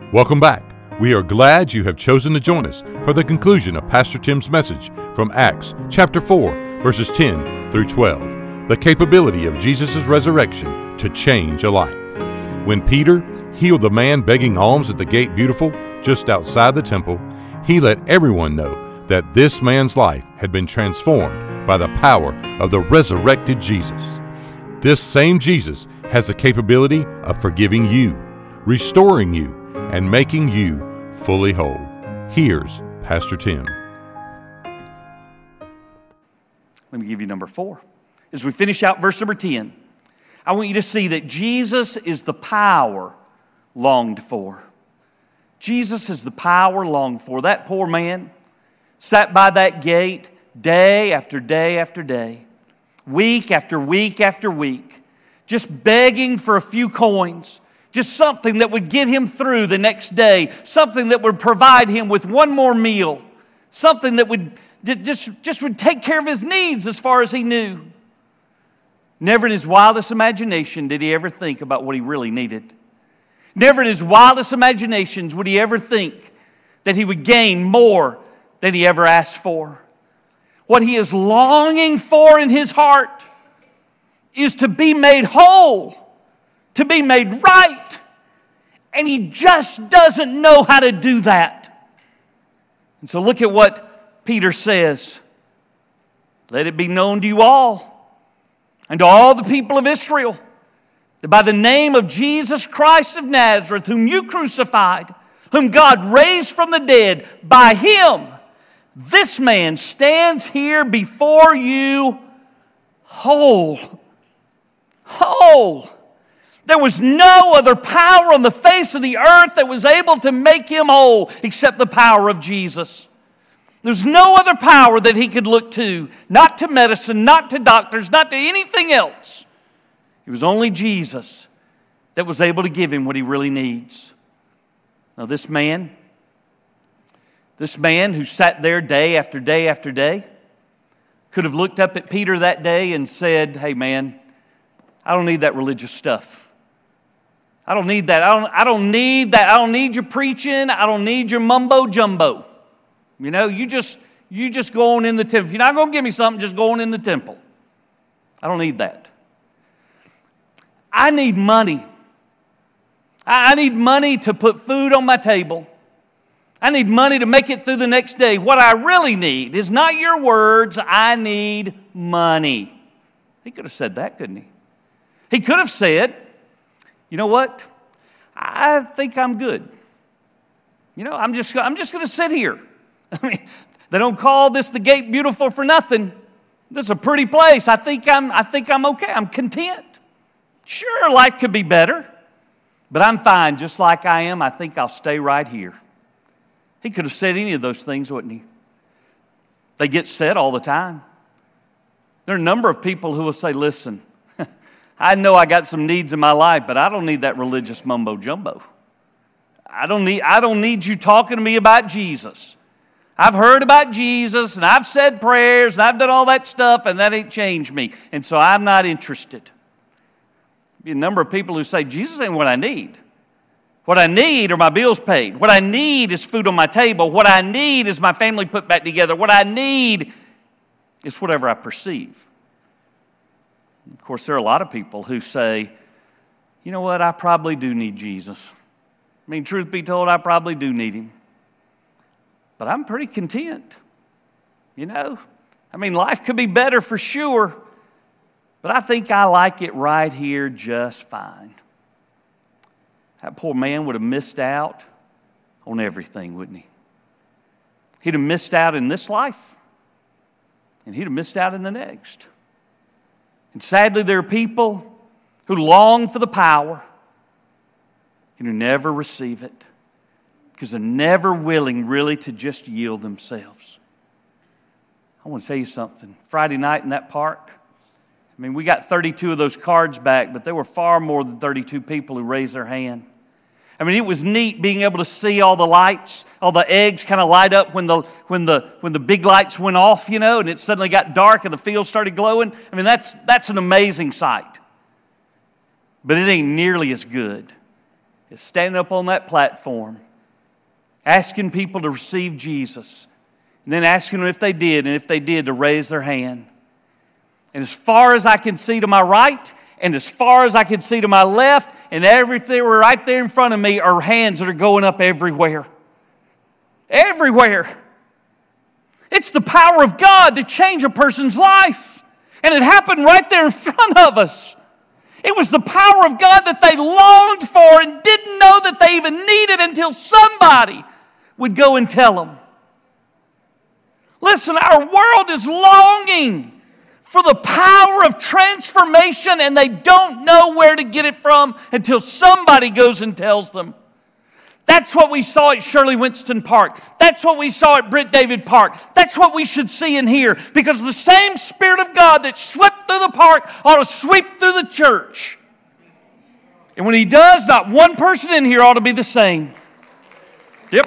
Welcome back. We are glad you have chosen to join us for the conclusion of Pastor Tim's message from Acts chapter 4, verses 10 through 12. The capability of Jesus' resurrection to change a life. When Peter healed the man begging alms at the gate beautiful, just outside the temple, he let everyone know that this man's life had been transformed by the power of the resurrected Jesus. This same Jesus has the capability of forgiving you, restoring you, and making you fully whole. Here's Pastor Tim. Let me give you number four. As we finish out verse number 10, I want you to see that Jesus is the power longed for. Jesus is the power longed for. That poor man sat by that gate day after day after day, week after week after week, just begging for a few coins, just something that would get him through the next day, something that would provide him with one more meal, something that would just, just would take care of his needs as far as he knew. Never in his wildest imagination did he ever think about what he really needed. Never in his wildest imaginations would he ever think that he would gain more than he ever asked for. What he is longing for in his heart is to be made whole, to be made right. And he just doesn't know how to do that. And so look at what Peter says, Let it be known to you all and to all the people of Israel that by the name of Jesus Christ of Nazareth, whom you crucified, whom God raised from the dead, by him, this man stands here before you whole. Whole. There was no other power on the face of the earth that was able to make him whole except the power of Jesus. There's no other power that he could look to, not to medicine, not to doctors, not to anything else. It was only Jesus that was able to give him what he really needs. Now, this man, this man who sat there day after day after day, could have looked up at Peter that day and said, Hey, man, I don't need that religious stuff. I don't need that. I don't, I don't need that. I don't need your preaching. I don't need your mumbo jumbo. You know, you just you just go on in the temple. If you're not going to give me something, just go on in the temple. I don't need that. I need money. I need money to put food on my table. I need money to make it through the next day. What I really need is not your words, I need money. He could have said that, couldn't he? He could have said, you know what? I think I'm good. You know, I'm just, I'm just going to sit here. I mean, they don't call this the gate beautiful for nothing. This is a pretty place. I think I'm, I think I'm okay. I'm content. Sure, life could be better, but I'm fine just like I am. I think I'll stay right here. He could have said any of those things, wouldn't he? They get said all the time. There are a number of people who will say, Listen, I know I got some needs in my life, but I don't need that religious mumbo jumbo. I don't need, I don't need you talking to me about Jesus. I've heard about Jesus and I've said prayers and I've done all that stuff and that ain't changed me. And so I'm not interested. Be a number of people who say, Jesus ain't what I need. What I need are my bills paid. What I need is food on my table. What I need is my family put back together. What I need is whatever I perceive. Of course, there are a lot of people who say, you know what, I probably do need Jesus. I mean, truth be told, I probably do need him. But I'm pretty content. You know, I mean, life could be better for sure, but I think I like it right here just fine. That poor man would have missed out on everything, wouldn't he? He'd have missed out in this life, and he'd have missed out in the next. And sadly, there are people who long for the power and who never receive it because they're never willing really to just yield themselves. I want to tell you something. Friday night in that park, I mean, we got 32 of those cards back, but there were far more than 32 people who raised their hand. I mean, it was neat being able to see all the lights, all the eggs kind of light up when the, when, the, when the big lights went off, you know, and it suddenly got dark and the field started glowing. I mean, that's, that's an amazing sight. But it ain't nearly as good as standing up on that platform, asking people to receive Jesus, and then asking them if they did, and if they did, to raise their hand. And as far as I can see to my right, and as far as I can see to my left, and everything right there in front of me are hands that are going up everywhere. Everywhere. It's the power of God to change a person's life. And it happened right there in front of us. It was the power of God that they longed for and didn't know that they even needed until somebody would go and tell them. Listen, our world is longing for the power of transformation and they don't know where to get it from until somebody goes and tells them. That's what we saw at Shirley Winston Park. That's what we saw at Britt David Park. That's what we should see in here because the same Spirit of God that swept through the park ought to sweep through the church. And when He does, not one person in here ought to be the same. Yep.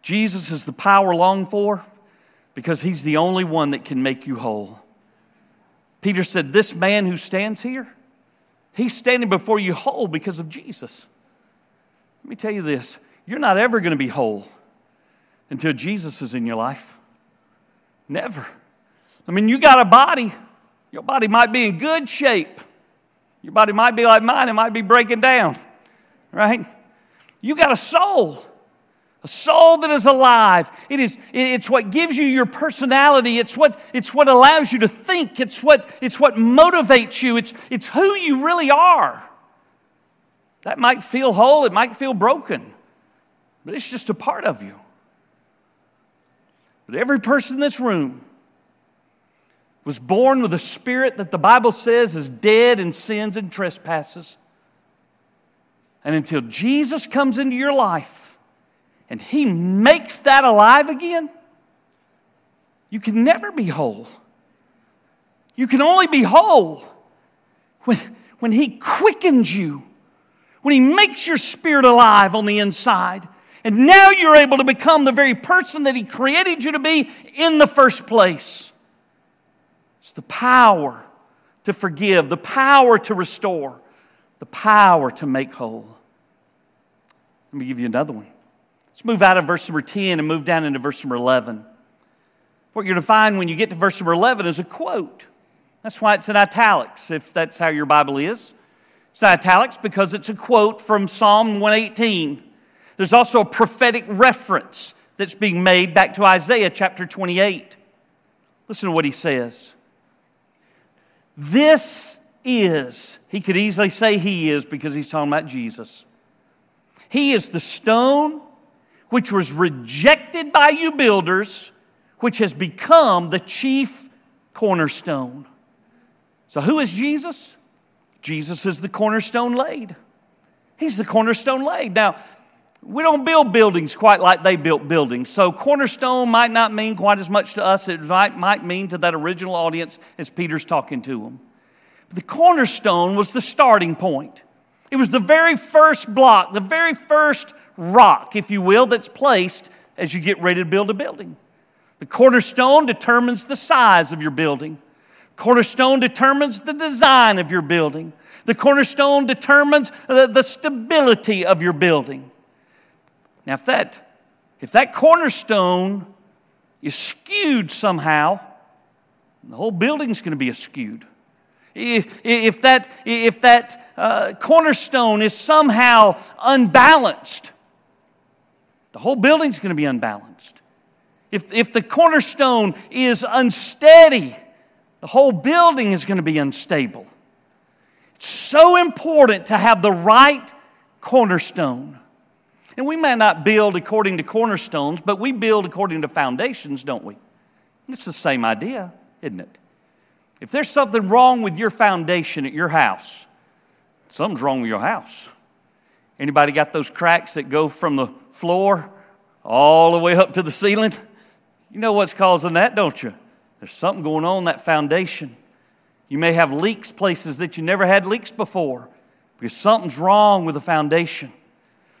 Jesus is the power longed for because He's the only one that can make you whole. Peter said, This man who stands here, He's standing before you whole because of Jesus. Let me tell you this you're not ever going to be whole until Jesus is in your life. Never. I mean, you got a body. Your body might be in good shape. Your body might be like mine, it might be breaking down, right? You got a soul a soul that is alive. It is, it's what gives you your personality. It's what, it's what allows you to think. It's what, it's what motivates you. It's, it's who you really are. That might feel whole, it might feel broken, but it's just a part of you. But every person in this room was born with a spirit that the Bible says is dead in sins and trespasses. And until Jesus comes into your life, and He makes that alive again, you can never be whole. You can only be whole when, when He quickens you, when He makes your spirit alive on the inside. And now you're able to become the very person that He created you to be in the first place. It's the power to forgive, the power to restore, the power to make whole. Let me give you another one. Let's move out of verse number 10 and move down into verse number 11. What you're going to find when you get to verse number 11 is a quote. That's why it's in italics, if that's how your Bible is. It's in italics because it's a quote from Psalm 118. There's also a prophetic reference that's being made back to Isaiah chapter 28. Listen to what he says. This is, he could easily say he is because he's talking about Jesus. He is the stone which was rejected by you builders, which has become the chief cornerstone. So, who is Jesus? Jesus is the cornerstone laid. He's the cornerstone laid. Now, we don't build buildings quite like they built buildings. So, cornerstone might not mean quite as much to us. It might, might mean to that original audience as Peter's talking to them. But the cornerstone was the starting point. It was the very first block, the very first rock, if you will, that's placed as you get ready to build a building. The cornerstone determines the size of your building. Cornerstone determines the design of your building. The cornerstone determines the, the stability of your building. Now, if that, if that cornerstone is skewed somehow, the whole building's going to be skewed. If, that, if that uh, cornerstone is somehow unbalanced, the whole building's going to be unbalanced. If, if the cornerstone is unsteady, the whole building is going to be unstable. It's so important to have the right cornerstone. And we may not build according to cornerstones, but we build according to foundations, don't we? It's the same idea, isn't it? If there's something wrong with your foundation at your house, something's wrong with your house. Anybody got those cracks that go from the floor all the way up to the ceiling? You know what's causing that, don't you? There's something going on in that foundation. You may have leaks places that you never had leaks before because something's wrong with the foundation.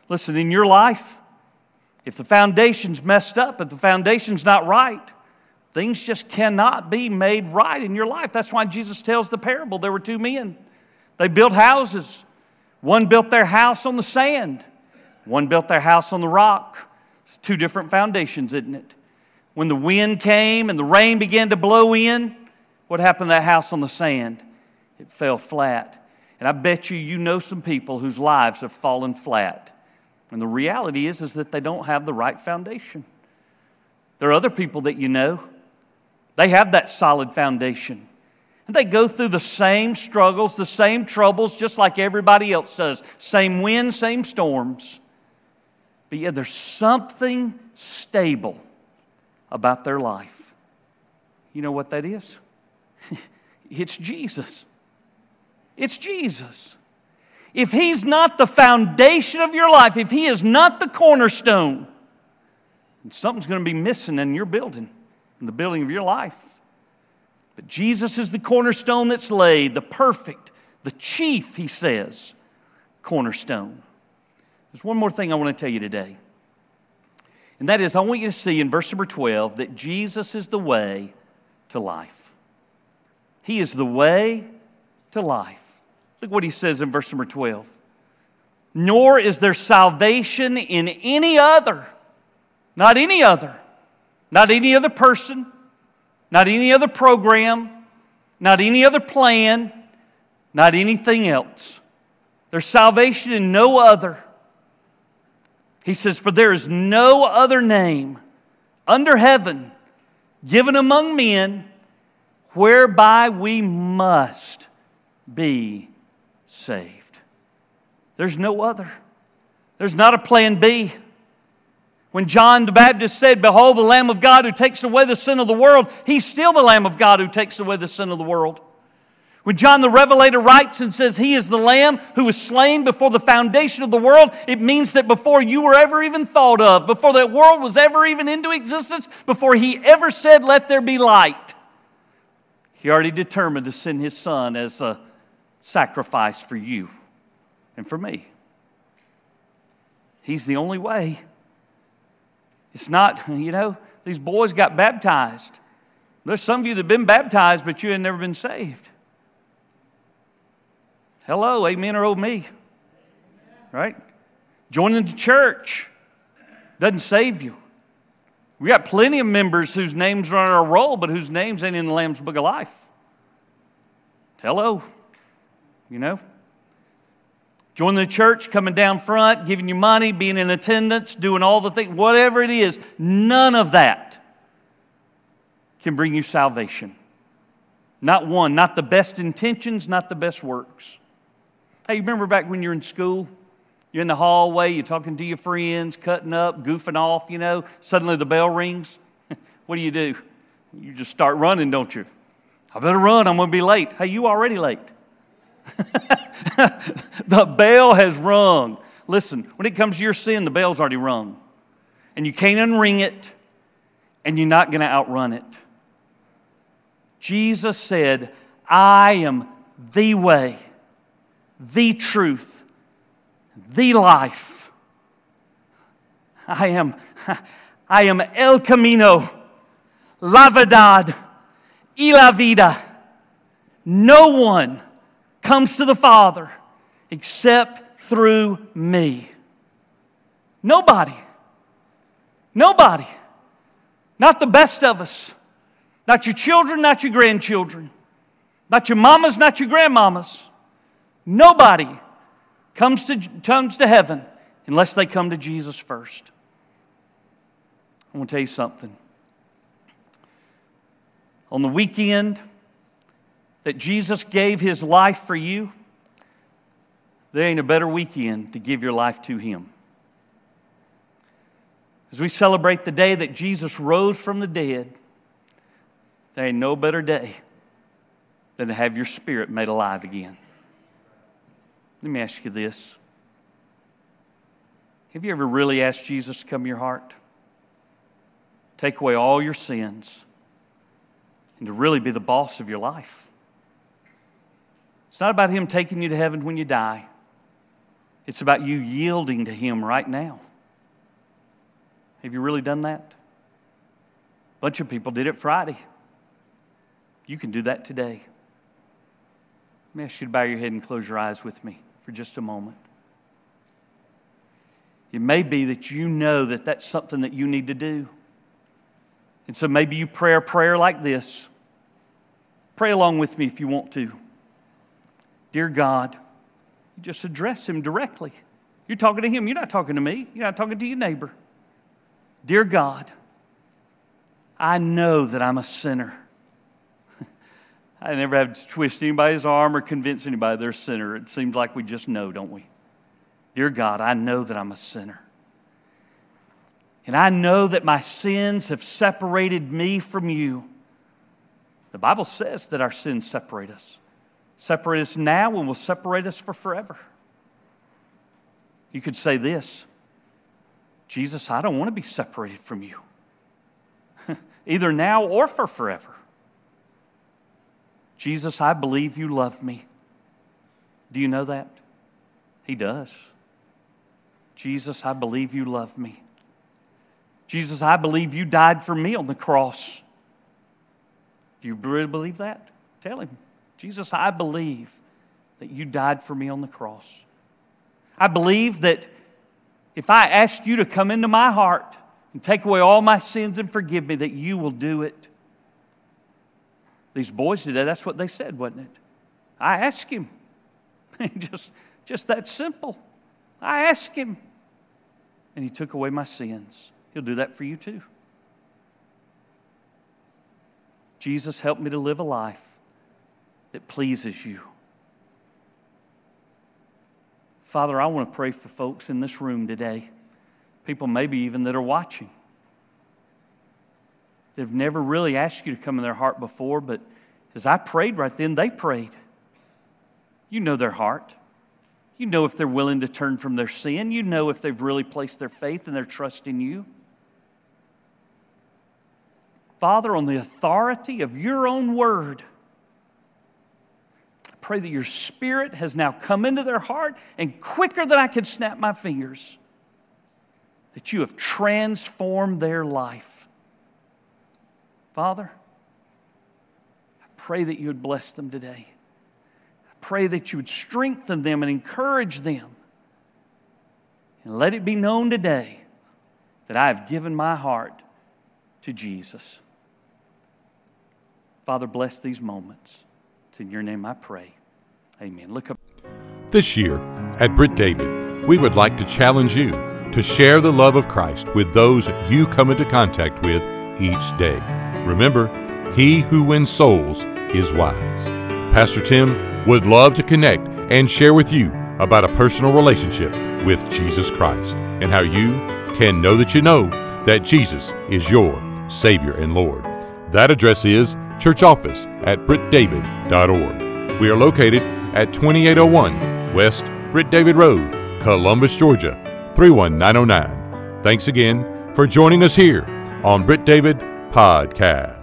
Listen, in your life, if the foundation's messed up, if the foundation's not right, things just cannot be made right in your life. That's why Jesus tells the parable there were two men They built houses. One built their house on the sand, one built their house on the rock. It's two different foundations, isn't it? When the wind came and the rain began to blow in, what happened to that house on the sand? It fell flat. And I bet you you know some people whose lives have fallen flat. And the reality is, is that they don't have the right foundation. There are other people that you know, they have that solid foundation. And they go through the same struggles, the same troubles, just like everybody else does. Same wind, same storms. But yet there's something stable about their life. You know what that is? it's Jesus. It's Jesus. If He's not the foundation of your life, if He is not the cornerstone, something's going to be missing in your building, the building of your life. But Jesus is the cornerstone that's laid, the perfect, the chief, He says, cornerstone. There's one more thing I want to tell you today. And that is, I want you to see in verse number 12 that Jesus is the way to life. He is the way to life. Look what he says in verse number 12. Nor is there salvation in any other, not any other, not any other person, not any other program, not any other plan, not anything else. There's salvation in no other. He says, For there is no other name under heaven given among men whereby we must be saved. There's no other. There's not a plan B. When John the Baptist said, Behold, the Lamb of God who takes away the sin of the world, he's still the Lamb of God who takes away the sin of the world. When John the Revelator writes and says, He is the Lamb who was slain before the foundation of the world, it means that before you were ever even thought of, before that world was ever even into existence, before He ever said, Let there be light, He already determined to send His Son as a sacrifice for you and for me. He's the only way. It's not, you know, these boys got baptized. There's some of you that have been baptized, but you have never been saved. Hello, amen or oh me. Right? Joining the church doesn't save you. We got plenty of members whose names are on our roll, but whose names ain't in the Lamb's Book of Life. Hello you know? Joining the church, coming down front, giving you money, being in attendance, doing all the things, whatever it is, none of that can bring you salvation. Not one, not the best intentions, not the best works. Hey, you remember back when you're in school? You're in the hallway, you're talking to your friends, cutting up, goofing off, you know, suddenly the bell rings. what do you do? You just start running, don't you? I better run, I'm going to be late. Hey, you already late. the bell has rung. Listen, when it comes to your sin, the bell's already rung. And you can't unring it, and you're not going to outrun it. Jesus said, I am the way, the truth, the life. I am, I am El Camino, La Verdad, y la vida. No one comes to the Father except through me. Nobody. Nobody. Not the best of us. Not your children, not your grandchildren. Not your mamas, not your grandmamas. Nobody comes to, comes to heaven unless they come to Jesus first. I want to tell you something. On the weekend, that Jesus gave his life for you, there ain't a better weekend to give your life to him. As we celebrate the day that Jesus rose from the dead, there ain't no better day than to have your spirit made alive again. Let me ask you this Have you ever really asked Jesus to come to your heart? Take away all your sins and to really be the boss of your life? It's not about Him taking you to heaven when you die, it's about you yielding to Him right now. Have you really done that? A bunch of people did it Friday. You can do that today. Let me ask you to bow your head and close your eyes with me for just a moment. It may be that you know that that's something that you need to do. And so maybe you pray a prayer like this. Pray along with me if you want to. Dear God, you just address him directly. You're talking to him, you're not talking to me, you're not talking to your neighbor. Dear God, I know that I'm a sinner. I never have to twist anybody's arm or convince anybody they're a sinner. It seems like we just know, don't we? Dear God, I know that I'm a sinner. And I know that my sins have separated me from you. The Bible says that our sins separate us. Separate us now and will separate us for forever. You could say this Jesus, I don't want to be separated from you, either now or for forever. Jesus, I believe you love me. Do you know that? He does. Jesus, I believe you love me. Jesus, I believe you died for me on the cross. Do you really believe that? Tell him. Jesus, I believe that you died for me on the cross. I believe that if I ask you to come into my heart and take away all my sins and forgive me, that you will do it. These boys today, that's what they said, wasn't it? I asked him. just, just that simple. I asked him, and he took away my sins. He'll do that for you too. Jesus, help me to live a life that pleases you. Father, I want to pray for folks in this room today, people maybe even that are watching. They've never really asked you to come in their heart before, but as I prayed right then, they prayed. You know their heart. You know if they're willing to turn from their sin. You know if they've really placed their faith and their trust in you. Father, on the authority of your own word, pray that your spirit has now come into their heart and quicker than I can snap my fingers, that you have transformed their life. Father, I pray that you would bless them today. I pray that you would strengthen them and encourage them. And let it be known today that I have given my heart to Jesus. Father, bless these moments. It's in your name I pray. Amen. Look up. This year at Britt David, we would like to challenge you to share the love of Christ with those you come into contact with each day. Remember, he who wins souls is wise. Pastor Tim would love to connect and share with you about a personal relationship with Jesus Christ and how you can know that you know that Jesus is your Savior and Lord. That address is church office at brittdavid.org. We are located at 2801 West Britt David Road, Columbus, Georgia 31909. Thanks again for joining us here on Britt David podcast.